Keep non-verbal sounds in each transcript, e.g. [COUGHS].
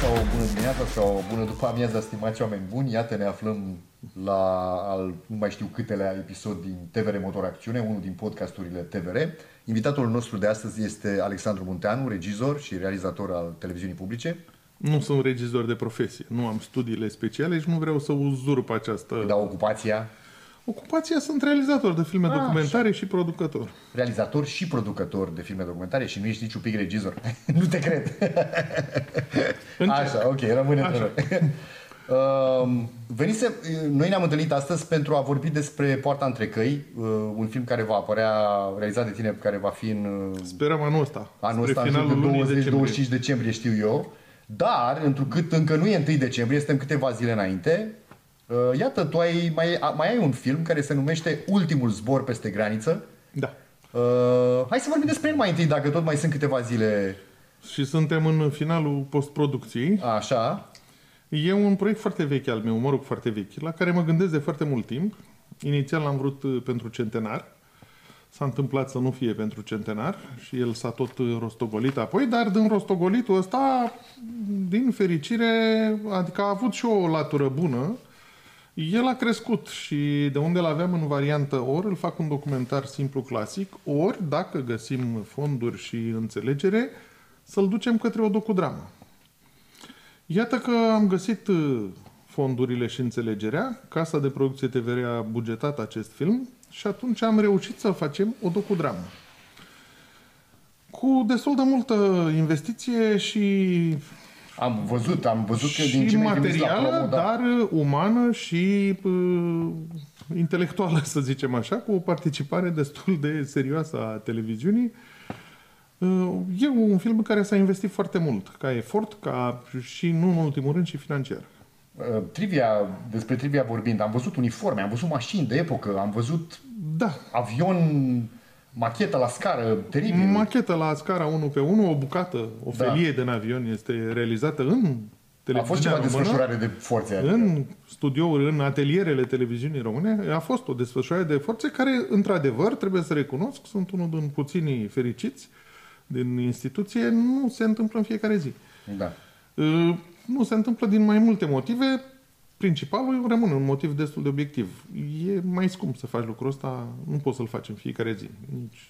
sau bună dimineața sau bună după amiaza, stimați oameni buni. Iată, ne aflăm la al nu mai știu câtelea episod din TVR Motor Acțiune, unul din podcasturile TVR. Invitatul nostru de astăzi este Alexandru Munteanu, regizor și realizator al televiziunii publice. Nu sunt regizor de profesie, nu am studiile speciale și nu vreau să uzurp această... Da, ocupația, Ocupația sunt realizator de filme Ah, documentare și producător. realizator și producător de filme documentare și nu ești nici un pic regizor. [LAUGHS] nu te cred. [LAUGHS] Încerc. Așa, ok, rămâne Așa. între noi. [LAUGHS] Um, venise, noi ne-am întâlnit astăzi pentru a vorbi despre Poarta între căi, uh, un film care va apărea, realizat de tine, care va fi în uh, Sperăm anul ăsta. anul spre ăsta, în jur finalul de lunii decembrie. 20-25 decembrie, știu eu. Dar, întrucât încă nu e 1 decembrie, suntem câteva zile înainte, uh, iată, tu ai, mai, a- mai ai un film care se numește Ultimul zbor peste graniță. Da. Uh, hai să vorbim despre el mai întâi, dacă tot mai sunt câteva zile Și suntem în finalul postproducției. așa. E un proiect foarte vechi al meu, mă rog, foarte vechi, la care mă gândesc de foarte mult timp. Inițial l-am vrut uh, pentru centenar. S-a întâmplat să nu fie pentru centenar și el s-a tot uh, rostogolit apoi, dar din rostogolitul ăsta, din fericire, adică a avut și o latură bună, el a crescut și de unde îl aveam în variantă ori îl fac un documentar simplu clasic, ori, dacă găsim fonduri și înțelegere, să-l ducem către o docudramă. Iată că am găsit uh, fondurile și înțelegerea. Casa de producție TVR a bugetat acest film și atunci am reușit să facem o docudramă. Cu destul de multă investiție și, Am văzut, am văzut că din și ce mi-ai trimis la materială, promo, da. dar uh, umană și uh, intelectuală, să zicem așa, cu o participare destul de serioasă a televiziunii. Uh, E un film în care s-a investit foarte mult, ca efort, ca și nu în ultimul rând și financiar. Uh, Trivia, despre trivia vorbind, am văzut uniforme, am văzut mașini de epocă, am văzut Da, avion, machetă la scară, teribil. Machetă la scara 1 pe 1, o bucată, o Da. felie de avion este realizată în A fost televiziunea ceva română, desfășurare de forțe. adică. în studiouri, în atelierele televiziunii române. A fost o desfășurare de forțe care, într-adevăr, trebuie să recunosc, sunt unul din puținii fericiți din instituție, nu se întâmplă în fiecare zi. Da. Uh, Nu se întâmplă din mai multe motive. Principalul rămâne un motiv destul de obiectiv. E mai scump să faci lucrul ăsta, nu poți să-l faci în fiecare zi. Nici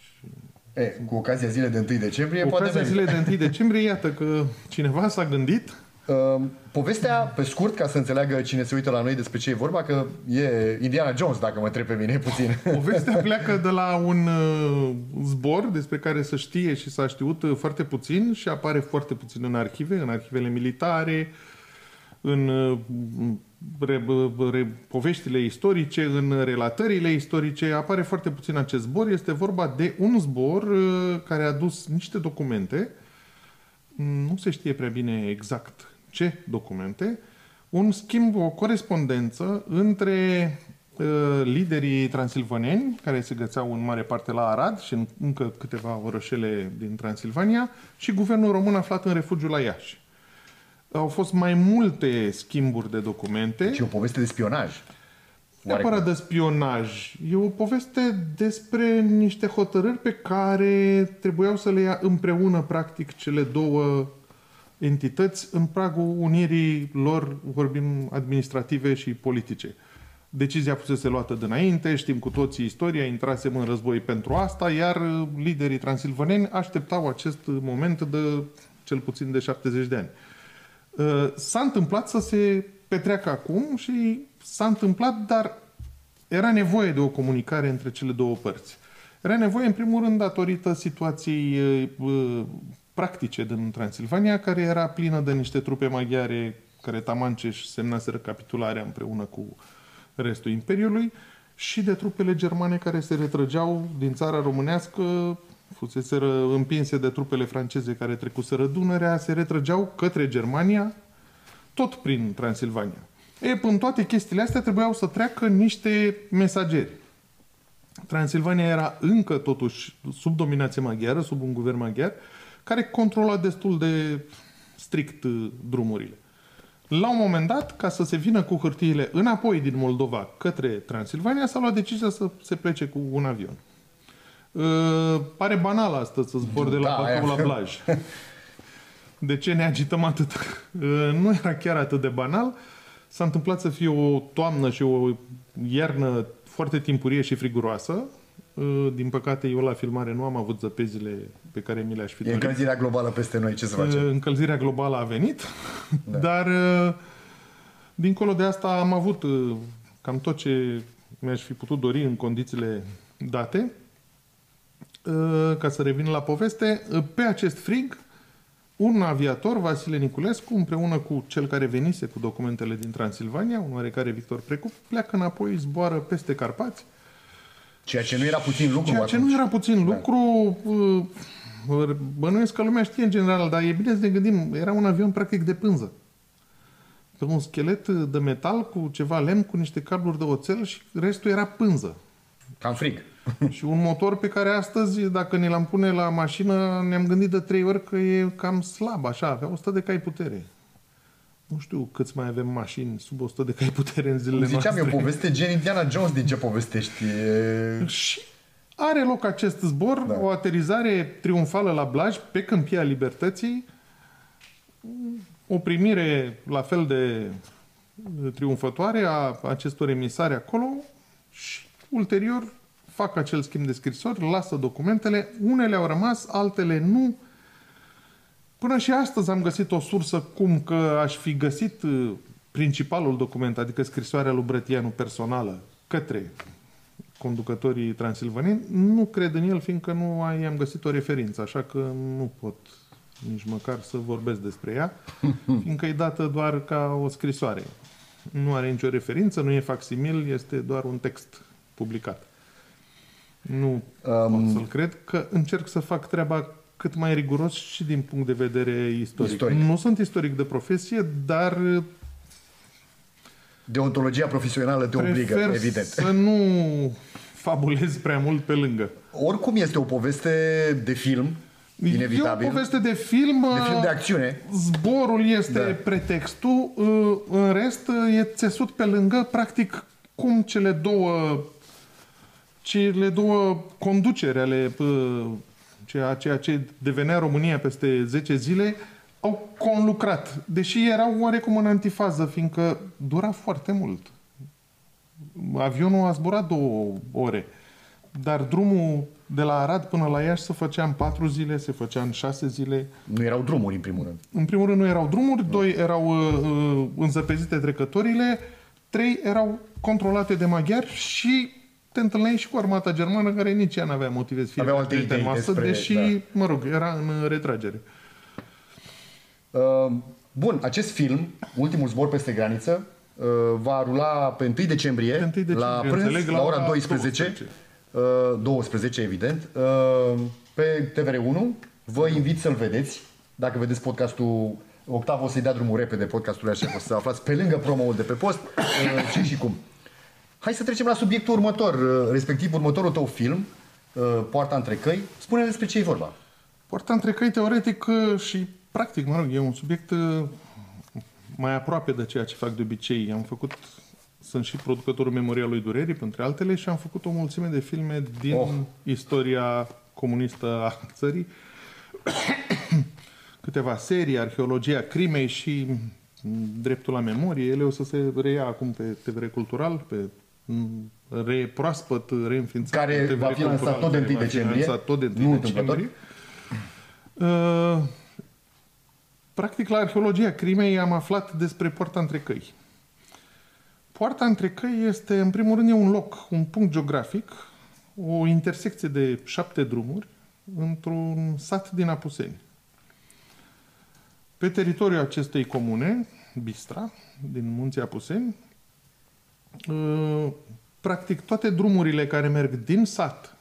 E, cu ocazia zilei de 1 decembrie, Cu poate ocazia merge. zilei de 1 decembrie, iată că cineva s-a gândit Uh, povestea, pe scurt, ca să înțeleagă cine se uită la noi despre ce e vorba, că e Indiana Jones, dacă mă întreb pe mine puțin. [LAUGHS] Povestea pleacă de la un uh, zbor despre care se știe și s-a știut uh, foarte puțin și apare foarte puțin în arhive, în arhivele militare, în uh, re, re, poveștile istorice, în relatările istorice. Apare foarte puțin acest zbor. Este vorba de un zbor uh, care a dus niște documente. Nu se știe prea bine exact ce documente. Un schimb, o corespondență între uh, liderii transilvaneni, care se găseau în mare parte la Arad și în încă câteva orășele din Transilvania, și guvernul român aflat în refugiu la Iași. Au fost mai multe schimburi de documente. Și o poveste de spionaj. Neapărat de spionaj. E o poveste despre niște hotărâri pe care trebuiau să le ia împreună, practic, cele două entități în pragul unirii lor, vorbim administrative și politice. Decizia fusese luată dinainte, știm cu toții istoria, intrasem în război pentru asta, iar liderii transilvaneni așteptau acest moment de cel puțin de 70 de ani. Uh, S-a întâmplat să se petreacă acum și s-a întâmplat, dar era nevoie de o comunicare între cele două părți. Era nevoie, în primul rând, datorită situației uh, uh, practice din Transilvania, care era plină de niște trupe maghiare care tamance și semnaseră capitularea împreună cu restul Imperiului și de trupele germane care se retrăgeau din țara românească, fuseseră împinse de trupele franceze care trecuseră Dunărea, se retrăgeau către Germania, tot prin Transilvania. E, în toate chestiile astea trebuiau să treacă niște mesageri. Transilvania era încă totuși sub dominație maghiară, sub un guvern maghiar, care controla destul de strict uh, drumurile. La un moment dat, ca să se vină cu hârtiile înapoi din Moldova către Transilvania, s-a luat decizia să se plece cu un avion. Uh, pare banal astăzi să zbor de la Da, Bacău aia. la Blaj. De ce ne agităm atât? Nu era chiar atât de banal. S-a întâmplat să fie o toamnă și o iarnă foarte timpurie și friguroasă. Din păcate, eu la filmare nu am avut zăpezile pe care mi le-aș fi dorit. E încălzirea globală peste noi, ce să facem? Încălzirea globală a venit, da. [LAUGHS] dar dincolo de asta am avut cam tot ce mi-aș fi putut dori în condițiile date. Ca să revin la poveste, pe acest frig un aviator, Vasile Niculescu, împreună cu cel care venise cu documentele din Transilvania, un oarecare Victor Precu, pleacă înapoi, zboară peste Carpați. Ceea ce nu era puțin lucru Ceea ce atunci. nu era puțin da. lucru, uh, bănuiesc că lumea știe în general, dar e bine să ne gândim, era un avion practic de pânză. Pe un schelet de metal cu ceva lemn, cu niște cabluri de oțel și restul era pânză. Cam frig. [LAUGHS] și un motor pe care astăzi, dacă ne l-am pune la mașină, ne-am gândit de trei ori că e cam slab, așa, avea 100 de cai putere. Nu știu câți mai avem mașini sub 100 de cai putere în zilele Ziceam noastre. eu poveste gen Indiana Jones din ce povestești. E... Și are loc acest zbor, da. o aterizare triumfală la Blaj, pe Câmpia Libertății, o primire la fel de triumfătoare a acestor emisari acolo și ulterior fac acel schimb de scrisori, lasă documentele, unele au rămas, altele nu. Până și astăzi am găsit o sursă cum că aș fi găsit uh, principalul document, adică scrisoarea lui Brătianu personală, către conducătorii transilvaneni. Nu cred în el, fiindcă nu am găsit o referință, așa că nu pot nici măcar să vorbesc despre ea, [LAUGHS] fiindcă e dată doar ca o scrisoare. Nu are nicio referință, nu e facsimil, este doar un text publicat. Nu um, pot să-l cred, că încerc să fac treaba cât mai riguros și din punct de vedere istoric. istoric. Nu sunt istoric de profesie, dar Deontologia profesională te obligă, evident. să nu fabulez prea mult pe lângă. Oricum este o poveste de film, inevitabil. E o poveste de film. De film de acțiune. Zborul este da. pretextul, în rest e țesut pe lângă, practic, cum cele două cele două conducere ale ceea, ceea ce devenea România peste 10 zile au conlucrat, deși erau oarecum în antifază, fiindcă dura foarte mult. Avionul a zburat două ore, dar drumul de la Arad până la Iași se făcea în patru zile, se făcea în șase zile. Nu erau drumuri, în primul rând. În primul rând nu erau drumuri, nu. doi erau uh, înzăpezite trecătorile, trei erau controlate de maghiari și te întâlneai și cu armata germană, care nici ea n-avea motive să fie Avea alte idei masă, despre, deși, da. mă rog, era în retragere. Uh, bun, acest film, Ultimul zbor peste graniță, uh, va rula pe 1 decembrie, pe 1 decembrie la prânz, înțeleg, la ora 12, 12. Uh, 12 evident, uh, pe TVR1. Vă invit să-l vedeți. Dacă vedeți podcastul Octav o să-i dea drumul repede podcastului așa, o să aflați pe lângă promo de pe post uh, ce și cum. Hai să trecem la subiectul următor, uh, respectiv următorul tău film, uh, Poarta între căi. Spune despre ce e vorba. Poarta între căi, teoretic uh, și practic, mă rog, e un subiect mai aproape de ceea ce fac de obicei. Am făcut, sunt și producătorul Memorialului Durerii, între altele, și am făcut o mulțime de filme din oh. istoria comunistă a țării. [COUGHS] Câteva serii, arheologia crimei și dreptul la memorie. Ele o să se reia acum pe TVR Cultural, pe re, proaspăt reînființat. Care va fi lansat tot de 1 decembrie. Tot de 1 decembrie. Uh, practic, la arheologia crimei am aflat despre Poarta între căi. Poarta între căi este, în primul rând, e un loc, un punct geografic, o intersecție de șapte drumuri într-un sat din Apuseni. Pe teritoriul acestei comune, Bistra, din munții Apuseni, Uh, practic toate drumurile care merg din sat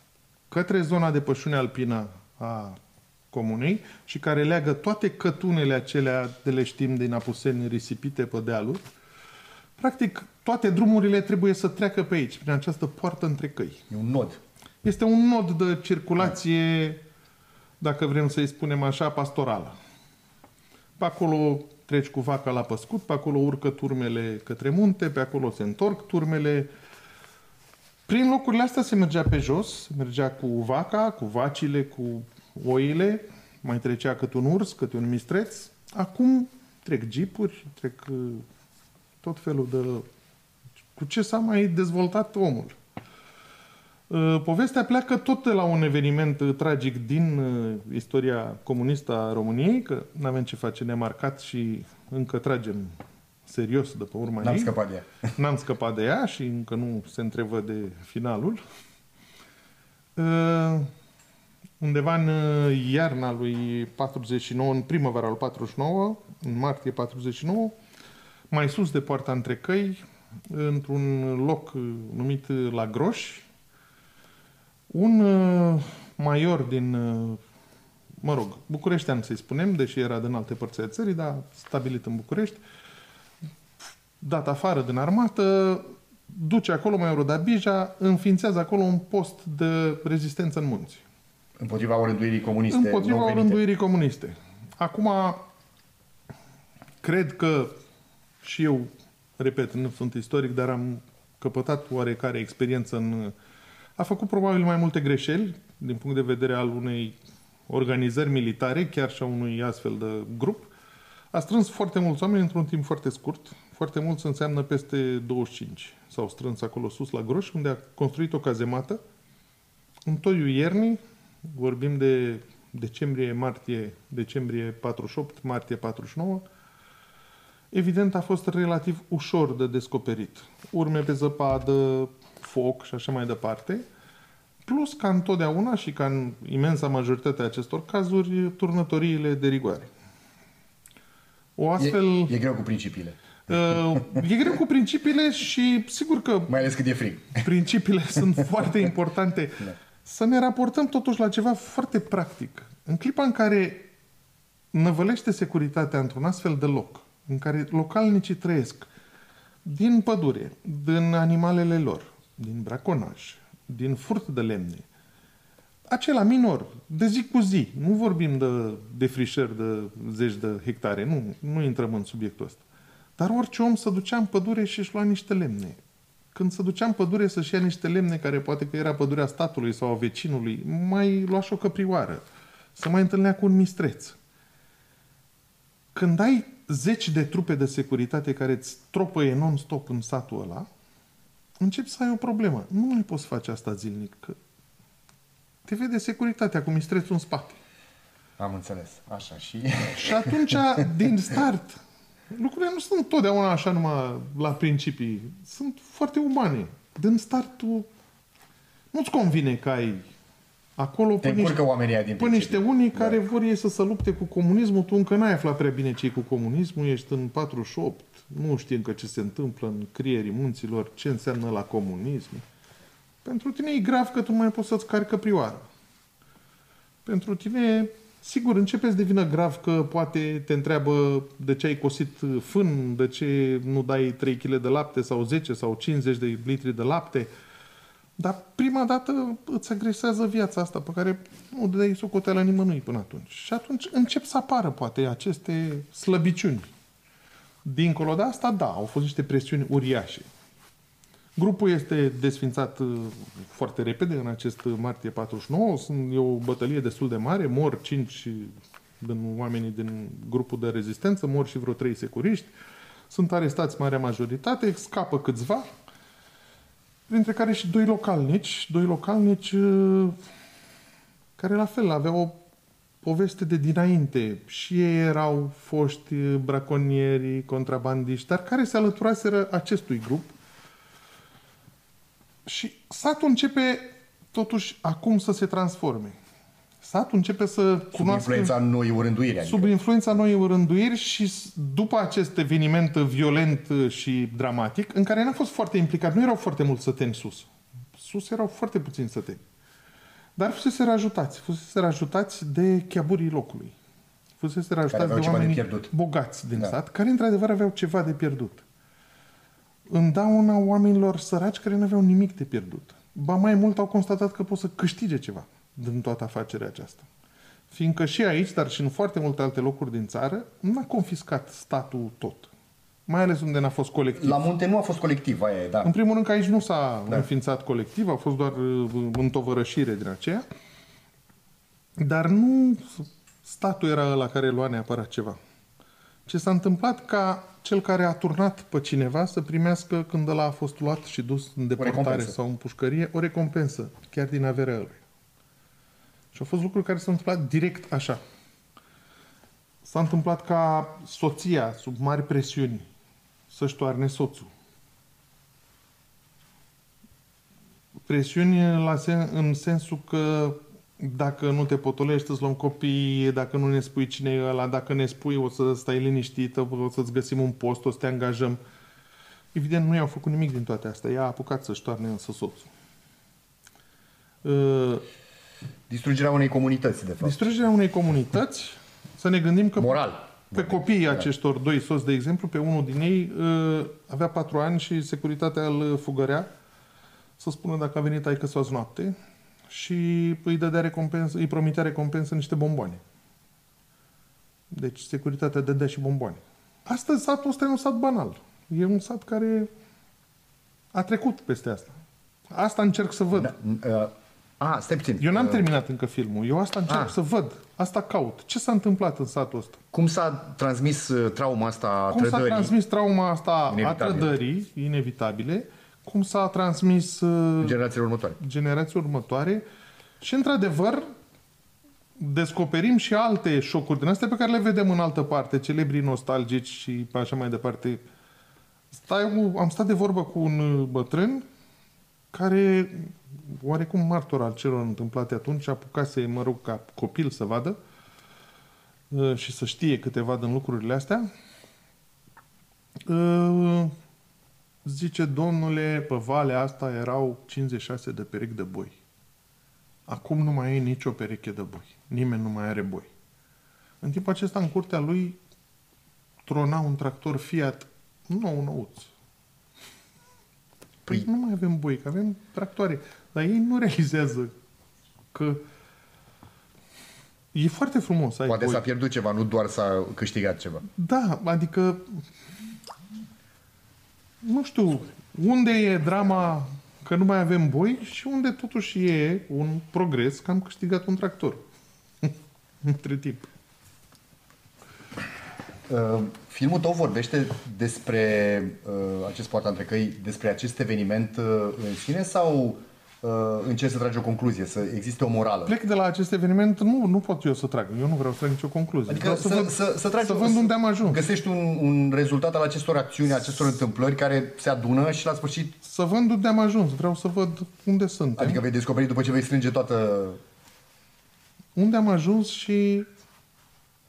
către zona de pășune alpină a comunei și care leagă toate cătunele acelea de le știm din Apuseni risipite pe dealuri, practic toate drumurile trebuie să treacă pe aici, prin această poartă între căi. E un nod. Este un nod de circulație, dacă vrem să-i spunem așa, pastorală. Pe acolo treci cu vaca la păscut, pe acolo urcă turmele către munte, pe acolo se întorc turmele. Prin locurile astea se mergea pe jos, se mergea cu vaca, cu vacile, cu oile, mai trecea cât un urs, cât un mistreț. Acum trec jeepuri, trec uh, tot felul de... Cu ce s-a mai dezvoltat omul. Uh, povestea pleacă tot de la un eveniment uh, tragic din istoria comunistă a României, că nu avem ce face nemarcat și încă tragem serios de pe urma N-am ei. scăpat de ea. [LAUGHS] N-am scăpat de ea și încă nu se întrevăde finalul. Uh, undeva în uh, iarna lui 49, în primăvara lui 49, în martie 49, mai sus de poarta între căi, într-un loc uh, numit uh, La Groș, un uh, major din, uh, mă rog, bucureștean să-i spunem, deși era din alte părți ale țării, dar stabilit în București, dat afară din armată, duce acolo mai Bija, înființează acolo un post de rezistență în munți. Împotriva orânduirii comuniste Împotriva nou venite. rânduirii comuniste. Acum, cred că și eu, repet, nu sunt istoric, dar am căpătat oarecare experiență în... A făcut probabil mai multe greșeli din punct de vedere al unei organizări militare, chiar și a unui astfel de grup. A strâns foarte mulți oameni într-un timp foarte scurt. Foarte mulți înseamnă peste 25. S-au strâns acolo sus la Groș, unde a construit o cazemată. În toiul iernii, vorbim de decembrie, martie, decembrie 48, martie 49, evident a fost relativ ușor de descoperit. Urme pe zăpadă, foc și așa mai departe. Plus, ca întotdeauna și ca în imensa majoritate a acestor cazuri, turnătoriile de rigoare. O astfel... E, e greu cu principiile. Uh, e greu cu principiile și sigur că Mai ales cât e frig. principiile [LAUGHS] sunt foarte importante. Da. Să ne raportăm totuși la ceva foarte practic. În clipa în care năvălește securitatea într-un astfel de loc, în care localnicii trăiesc din pădure, din animalele lor, din braconaj, din furt de lemne, acela minor, de zi cu zi, nu vorbim de defrișări de zeci de hectare, nu, nu intrăm în subiectul ăsta. Dar orice om să ducea în pădure și își lua niște lemne. Când se ducea în pădure să-și ia niște lemne, care poate că era pădurea statului sau a vecinului, mai lua și o căprioară. să mai întâlnea cu un mistreț. Când ai zeci de trupe de securitate care îți tropăie non-stop în satul ăla, începi să ai o problemă. Nu mai poți face asta zilnic, că te vede securitatea cu mistrețul în spate. Am înțeles. Așa și... [LAUGHS] Și atunci, din start, lucrurile nu sunt totdeauna așa numai la principii. Sunt foarte umane. Din start, tu nu-ți convine că ai acolo Te pe încurcă oamenii aia din pe principiu. niște unii Da. care vor ei să se lupte cu comunismul, tu încă n-ai aflat prea bine ce cu comunismul, ești în 48, nu știi încă ce se întâmplă în crierii munților, ce înseamnă la comunism. Pentru tine e grav că tu nu mai poți să-ți cari căprioară. Pentru tine, sigur, începe să devină grav că poate te întreabă de ce ai cosit fân, de ce nu dai 3 kg de lapte sau 10 sau 50 de litri de lapte. Dar prima dată îți agresează viața asta pe care nu dai socoteală nimănui până atunci. Și atunci încep să apară poate aceste slăbiciuni. Dincolo de asta, da, au fost niște presiuni uriașe. Grupul este desfințat uh, foarte repede în acest martie 49. Sunt, e o bătălie destul de mare. Mor cinci din oamenii din grupul de rezistență, mor și vreo trei securiști. Sunt arestați marea majoritate, scapă câțiva, printre care și doi localnici, doi localnici uh, care la fel aveau o poveste de dinainte. Și ei erau foști braconieri, contrabandiști, dar care se alăturaseră acestui grup. Și satul începe totuși acum să se transforme. Satul începe să Sub cunoască influența noi urânduiri. Adică. sub influența noii rânduiri și s- după acest eveniment violent și dramatic, în care n-a fost foarte implicat, nu erau foarte mulți săteni sus. Sus erau foarte puțini săteni. Dar fuseseră ajutați. Fuseseră ajutați de chiaburii locului. Fuseseră ajutați aveau de ceva de oameni pierdut. bogați din Da. sat, care într-adevăr aveau ceva de pierdut. În dauna oamenilor săraci care nu aveau nimic de pierdut. Ba mai mult au constatat că pot să câștige ceva din toată afacerea aceasta. Fiindcă și aici, dar și în foarte multe alte locuri din țară, n-a confiscat statul tot. Mai ales unde n-a fost colectiv. La munte nu a fost colectiv, aia e, da. În primul rând că aici nu s-a Da. înființat colectiv, a fost doar uh, întovărășire din aceea. Dar nu statul era ăla care lua neapărat ceva. Ce s-a întâmplat ca cel care a turnat pe cineva să primească când ăla a fost luat și dus în deportare recompensă. sau în pușcărie, o recompensă, chiar din averea lui. Și au fost lucruri care s-au întâmplat direct așa. S-a întâmplat ca soția, sub mari presiuni, să-și toarne soțul. Presiuni la sen- în sensul că dacă nu te potolești, îți luăm copii, dacă nu ne spui cine e ăla, dacă ne spui o să stai liniștită, o să-ți găsim un post, o să te angajăm. Evident, nu i-au făcut nimic din toate astea. Ea a apucat să-și toarne însă soțul. Uh, Distrugerea unei comunități, de fapt. Distrugerea unei comunități, să ne gândim că Moral. pe copiii acestor doi soți, de exemplu, pe unul din ei uh, avea patru ani și securitatea îl fugărea să spună dacă a venit aică sau azi noapte și îi, dădea recompensă, îi promitea recompensă niște bomboane. Deci securitatea dădea și bomboane. Astăzi satul ăsta e un sat banal. E un sat care a trecut peste asta. Asta încerc să văd. Da, uh, a, stai puțin. Eu n-am Uh, terminat încă filmul. Eu asta încerc Ah. să văd. Asta caut. Ce s-a întâmplat în satul ăsta? Cum s-a transmis uh, trauma asta a Cum s-a trădării? transmis trauma asta Inevitabil. a trădării inevitabile? Cum s-a transmis uh, generațiile următoare? generații următoare? Și, într-adevăr, descoperim și alte șocuri din astea pe care le vedem în altă parte, celebrii nostalgici și așa mai departe. Stai, cu- am stat de vorbă cu un uh, bătrân care, oarecum martor al celor întâmplate atunci, apucase, mă rog, ca copil să vadă uh, și să știe câteva din lucrurile astea. Uh, Zice, domnule, pe valea asta erau 56 de perechi de boi. Acum nu mai e nicio pereche de boi. Nimeni nu mai are boi. În timpul acesta, în curtea lui, trona un tractor Fiat nou nouț. Păi nu mai avem boi, că avem tractoare. Dar ei nu realizează că e foarte frumos să ai Poate boi. s-a pierdut ceva, nu doar s-a câștigat ceva. Da, adică nu știu, unde e drama că nu mai avem boi și unde totuși e un progres că am câștigat un tractor. [LAUGHS] Între timp. Uh, filmul tău vorbește despre uh, acest poartă între căi, despre acest eveniment uh, în sine sau uh, încerci să tragi o concluzie, să existe o morală? Plec de la acest eveniment, nu, nu pot eu să trag. Eu nu vreau să trag nicio concluzie. Adică vreau să, să, văd, să, să, tragi, să văd unde am ajuns. Găsești un, un rezultat al acestor acțiuni, acestor întâmplări care se adună și la sfârșit, Să văd unde am ajuns. Vreau să văd unde sunt. adică vei descoperi după ce vei strânge toată Unde am ajuns și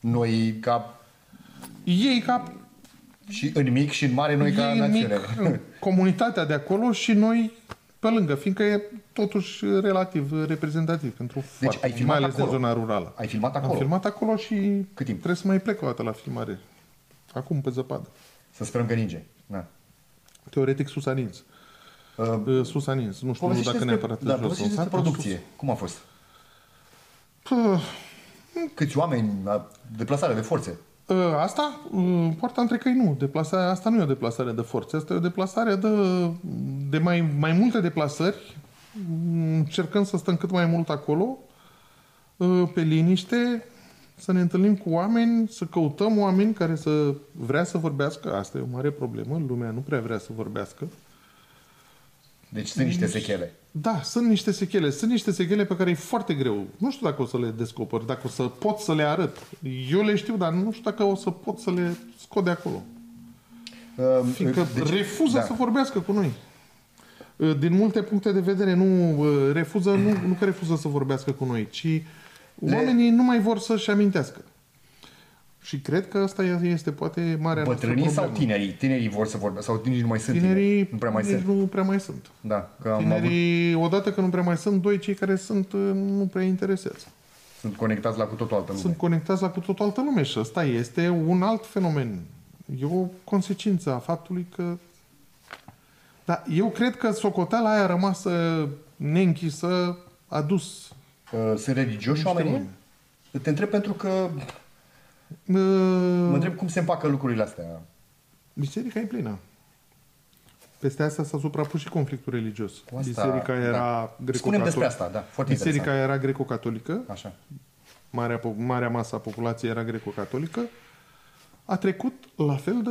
noi ca ei ca și în mic și în mare noi ca ei națiune. mic, comunitatea de acolo și noi pe lângă, fiindcă e totuși relativ reprezentativ pentru Deci foarte, ai filmat mai ales acolo? în zona rurală. Ai filmat Am acolo? filmat acolo și Cât timp? trebuie să mai plec o dată la filmare. Acum pe zăpadă. Să sperăm că ninge. Da. Teoretic sus anins. Uh, Uh, sus anins. Nu știu povestește dacă despre, neapărat da, jos povestește sau despre sat, producție. Cum a fost? sus. Puh, Câți oameni, la deplasare de forțe? Uh, Asta, uh, poarta între căi nu. Deplasarea, asta nu e o deplasare de forțe, asta e o deplasare de, de mai, mai multe deplasări. Mm, Încercăm să stăm cât mai mult acolo, uh, pe liniște, să ne întâlnim cu oameni, să căutăm oameni care să vrea să vorbească. Asta e o mare problemă, lumea nu prea vrea să vorbească. Deci sunt niște sechele. Da, sunt niște sechele. Sunt niște sechele pe care e foarte greu. Nu știu dacă o să le descoper, dacă o să pot să le arăt. Eu le știu, dar nu știu dacă o să pot să le scot de acolo. Uh, Fiindcă deci, refuză da. să vorbească cu noi. Din multe puncte de vedere, nu refuză, nu, nu că refuză să vorbească cu noi, ci Le... oamenii nu mai vor să-și amintească. Și cred că asta este poate marea Bătrânii noastră sau problemă. tinerii? Tinerii vor să vorbească sau tinerii nu mai sunt Tinerii tineri? Nu prea mai nici sunt. nu prea mai sunt. Da, că am avut, Tinerii, odată că nu prea mai sunt, doi cei care sunt, nu prea interesează. sunt conectați la cu totul altă lume. Sunt conectați la cu totul altă lume și ăsta este un alt fenomen. E o consecință a faptului că... Da, eu cred că socoteala aia rămasă neînchisă a dus. Uh, sunt religioși Niște oamenii? oameni. Te întreb pentru că mă Uh, întreb cum se împacă lucrurile astea. biserica e plină. Peste asta s-a suprapus și conflictul religios. Cu asta, Biserica era da. greco Spunem despre asta, da, foarte Biserica interesant. era greco-catolică Așa. marea, po- marea masă a populației era greco-catolică, a trecut la fel de...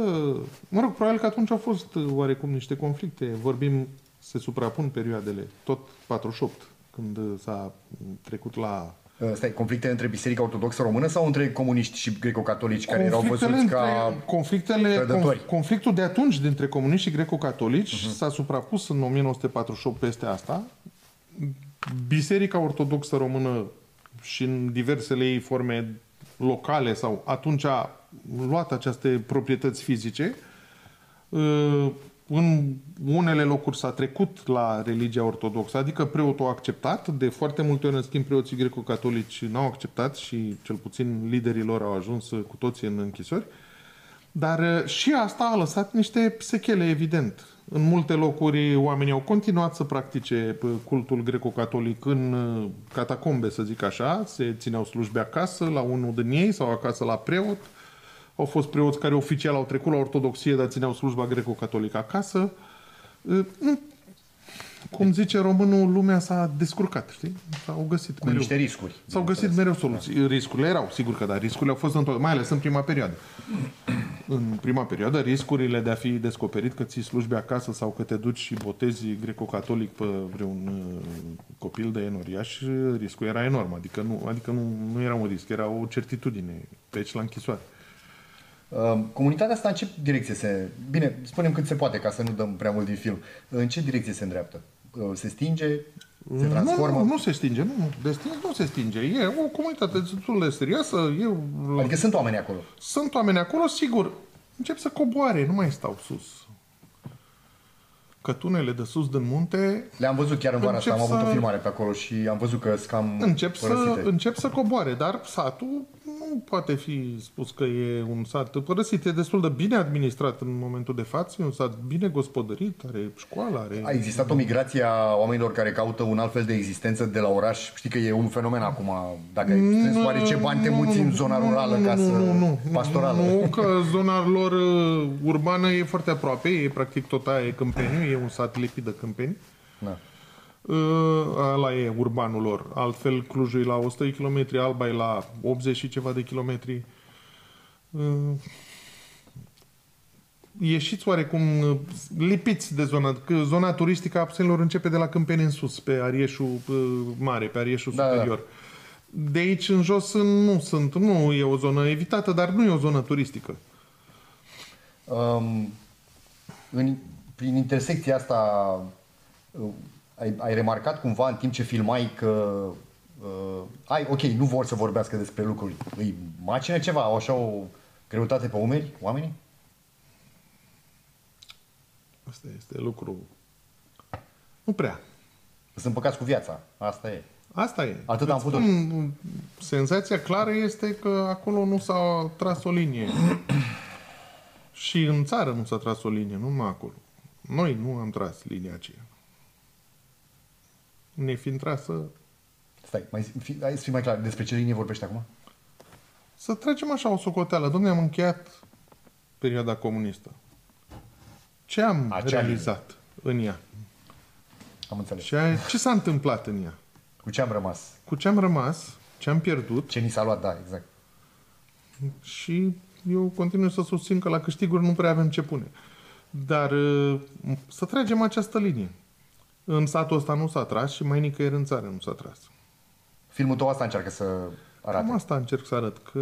Mă rog, probabil că atunci au fost uh, oarecum niște conflicte. Vorbim, se suprapun perioadele, tot 48, când uh, s-a trecut la... Uh, Stai, conflicte între Biserica Ortodoxă Română sau între comuniști și greco-catolici care erau Conflictele văzuți între, ca... conflictele, trădători. conf, conflictul de atunci dintre comuniști și greco-catolici uh-huh. s-a suprapus în 1948 peste asta. Biserica Ortodoxă Română și în diversele ei forme locale sau atunci a luat aceste proprietăți fizice. Uh, În unele locuri s-a trecut la religia ortodoxă, adică preotul a acceptat. De foarte multe ori, în schimb, preoții greco-catolici n-au acceptat și cel puțin liderii lor au ajuns uh, cu toții în închisori. Dar uh, și asta a lăsat niște sechele, evident. În multe locuri oamenii au continuat să practice uh, cultul greco-catolic în uh, catacombe, să zic așa. Se țineau slujbe acasă, la unul din ei sau acasă la preot. Au fost preoți care oficial au trecut la ortodoxie, dar țineau slujba greco-catolică acasă. Uh, nu- Cum zice românul, lumea s-a descurcat, știi? S-au găsit Cu mereu. niște riscuri. S-au găsit mereu soluții. Riscurile erau, sigur că da, riscurile au fost întotdeauna, mai ales în prima perioadă. În prima perioadă, riscurile de a fi descoperit că ții slujbe acasă sau că te duci și botezi greco-catolic pe vreun uh, copil de enoriaș, riscul era enorm. Adică nu, adică nu, nu era un risc, era o certitudine pe aici la închisoare. Uh, Comunitatea asta în ce direcție se... Bine, spunem cât se poate ca să nu dăm prea mult din film. În ce direcție se îndreaptă? Uh, Se stinge? Se Nu, transformă? nu, nu se stinge, nu, nu. De stins nu se stinge. E o comunitate destul de serioasă. E, Adică sunt oameni acolo. Sunt oameni acolo, sigur, încep să coboare, nu mai stau sus. Cătunele de sus din munte Le-am văzut chiar în vara asta, am Încep avut o să- filmare pe acolo și am văzut că sunt cam încep să, părăsite. încep să coboare, dar satul nu poate fi spus că e un sat părăsit. E destul de bine administrat în momentul de față, e un sat bine gospodărit, are școală, are... A existat o migrație a oamenilor care caută un alt fel de existență de la oraș. Știi că e un fenomen acum. Dacă ai strâns oare ce bani te muți în zona rurală ca să... nu, nu, pastorală. Nu, că zona lor uh, urbană e foarte aproape, e practic tot aia e Câmpeniu, e un sat lipit de Câmpeni. Da. Uh, Ăla e urbanul lor. Altfel, Clujul e la 100 de km, Alba e la 80 și ceva de kilometri. Uh, Ieșiți oarecum uh, lipiți de zona, că zona turistică a Apsenilor începe de la Câmpeni în sus, pe Arieșul uh, Mare, pe Arieșul Da, da. Superior. De aici în jos nu sunt, nu e o zonă evitată, dar nu e o zonă turistică. Um, în, prin intersecția asta uh, ai, ai remarcat cumva în timp ce filmai că uh, ai, ok, nu vor să vorbească despre lucruri. Îi macină ceva? Au așa o greutate pe umeri oamenii? Asta este lucru. Nu prea. Sunt împăcați cu viața. Asta e. Asta e. Atât am Îți putut. spun, senzația clară este că acolo nu s-a tras o linie. și în țară nu s-a tras o linie, nu numai acolo. Noi nu am tras linia aceea. Ne fiind trasă, Stai, mai, zi- fi, hai să fii mai clar. Despre ce linie vorbești acum? să tragem așa o socoteală. Domnule, am încheiat perioada comunistă. Ce am Acea realizat în ea? Am înțeles. Ce, ce s-a întâmplat în ea? Cu ce am rămas? Cu ce am rămas? Ce am pierdut? Ce ni s-a luat, da, exact. Și eu continui să susțin că la câștiguri nu prea avem ce pune. Dar uh, să tragem această linie. În satul ăsta nu s-a tras și mai nicăieri în țară nu s-a tras. Filmul tău asta încearcă să arate. Cam asta încerc să arăt, că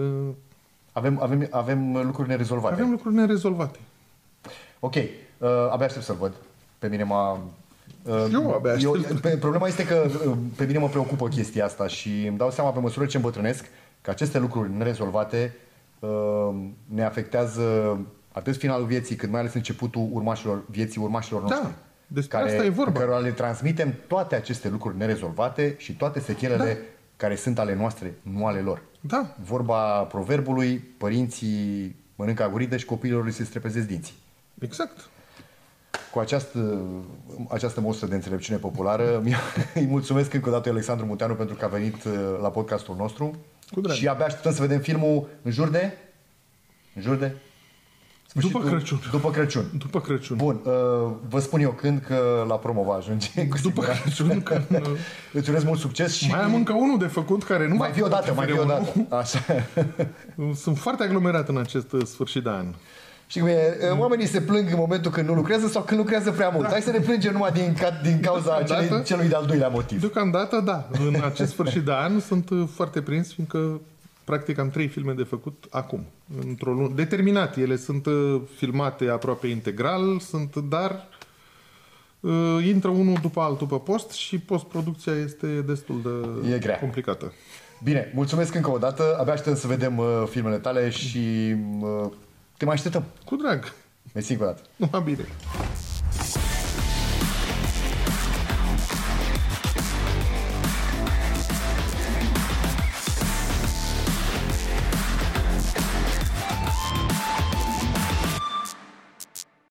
Avem, avem, avem lucruri nerezolvate. avem lucruri nerezolvate. Ok, uh, abia aștept să-l văd. Pe mine m-a... Uh, Eu abia aștept. pe, problema este că uh, pe mine mă preocupă chestia asta și îmi dau seama pe măsură ce îmbătrânesc că aceste lucruri nerezolvate uh, ne afectează atât finalul vieții, cât mai ales începutul urmașilor, vieții urmașilor Da, noștri. despre asta e vorba. Cărora le transmitem toate aceste lucruri nerezolvate și toate sechelele Da. care sunt ale noastre, nu ale lor. Da, Vorba proverbului, părinții mănâncă aguridă și copiilor îi se strepezesc dinții. exact. Cu această, această mostră de înțelepciune populară, [LAUGHS] mi- îi mulțumesc încă o dată lui Alexandru Muteanu pentru că a venit uh, la podcastul nostru. Cu drag. Și abia așteptăm să vedem filmul în jur de... În jur de... După Crăciun. După Crăciun. După Crăciun. Bun, uh, vă spun eu când că la promo va ajunge. [LAUGHS] Cu După siguranță. Crăciun, că [LAUGHS] Îți urez mult succes și mai am încă unul de făcut care nu mai va fi o dată, mai fi o TVR1. dată. Așa. [LAUGHS] Sunt foarte aglomerat în acest uh, sfârșit de an. Și cum e, uh, oamenii se plâng în momentul când nu lucrează sau când lucrează prea mult. Hai să ne plângem numai din, ca, din cauza Deocamdată- celui, celui de-al doilea motiv. Deocamdată, da. În acest sfârșit de an sunt uh, foarte prins, fiindcă practic am trei filme de făcut acum, într-o lună. Determinat, ele sunt uh, filmate aproape integral, sunt, dar uh, intră unul după altul pe post și postproducția este destul de E grea. complicată. Bine, mulțumesc încă o dată. Abia așteptăm să vedem uh, filmele tale și uh, te mai așteptăm. Cu drag. Mersi încă o dată. Numai bine.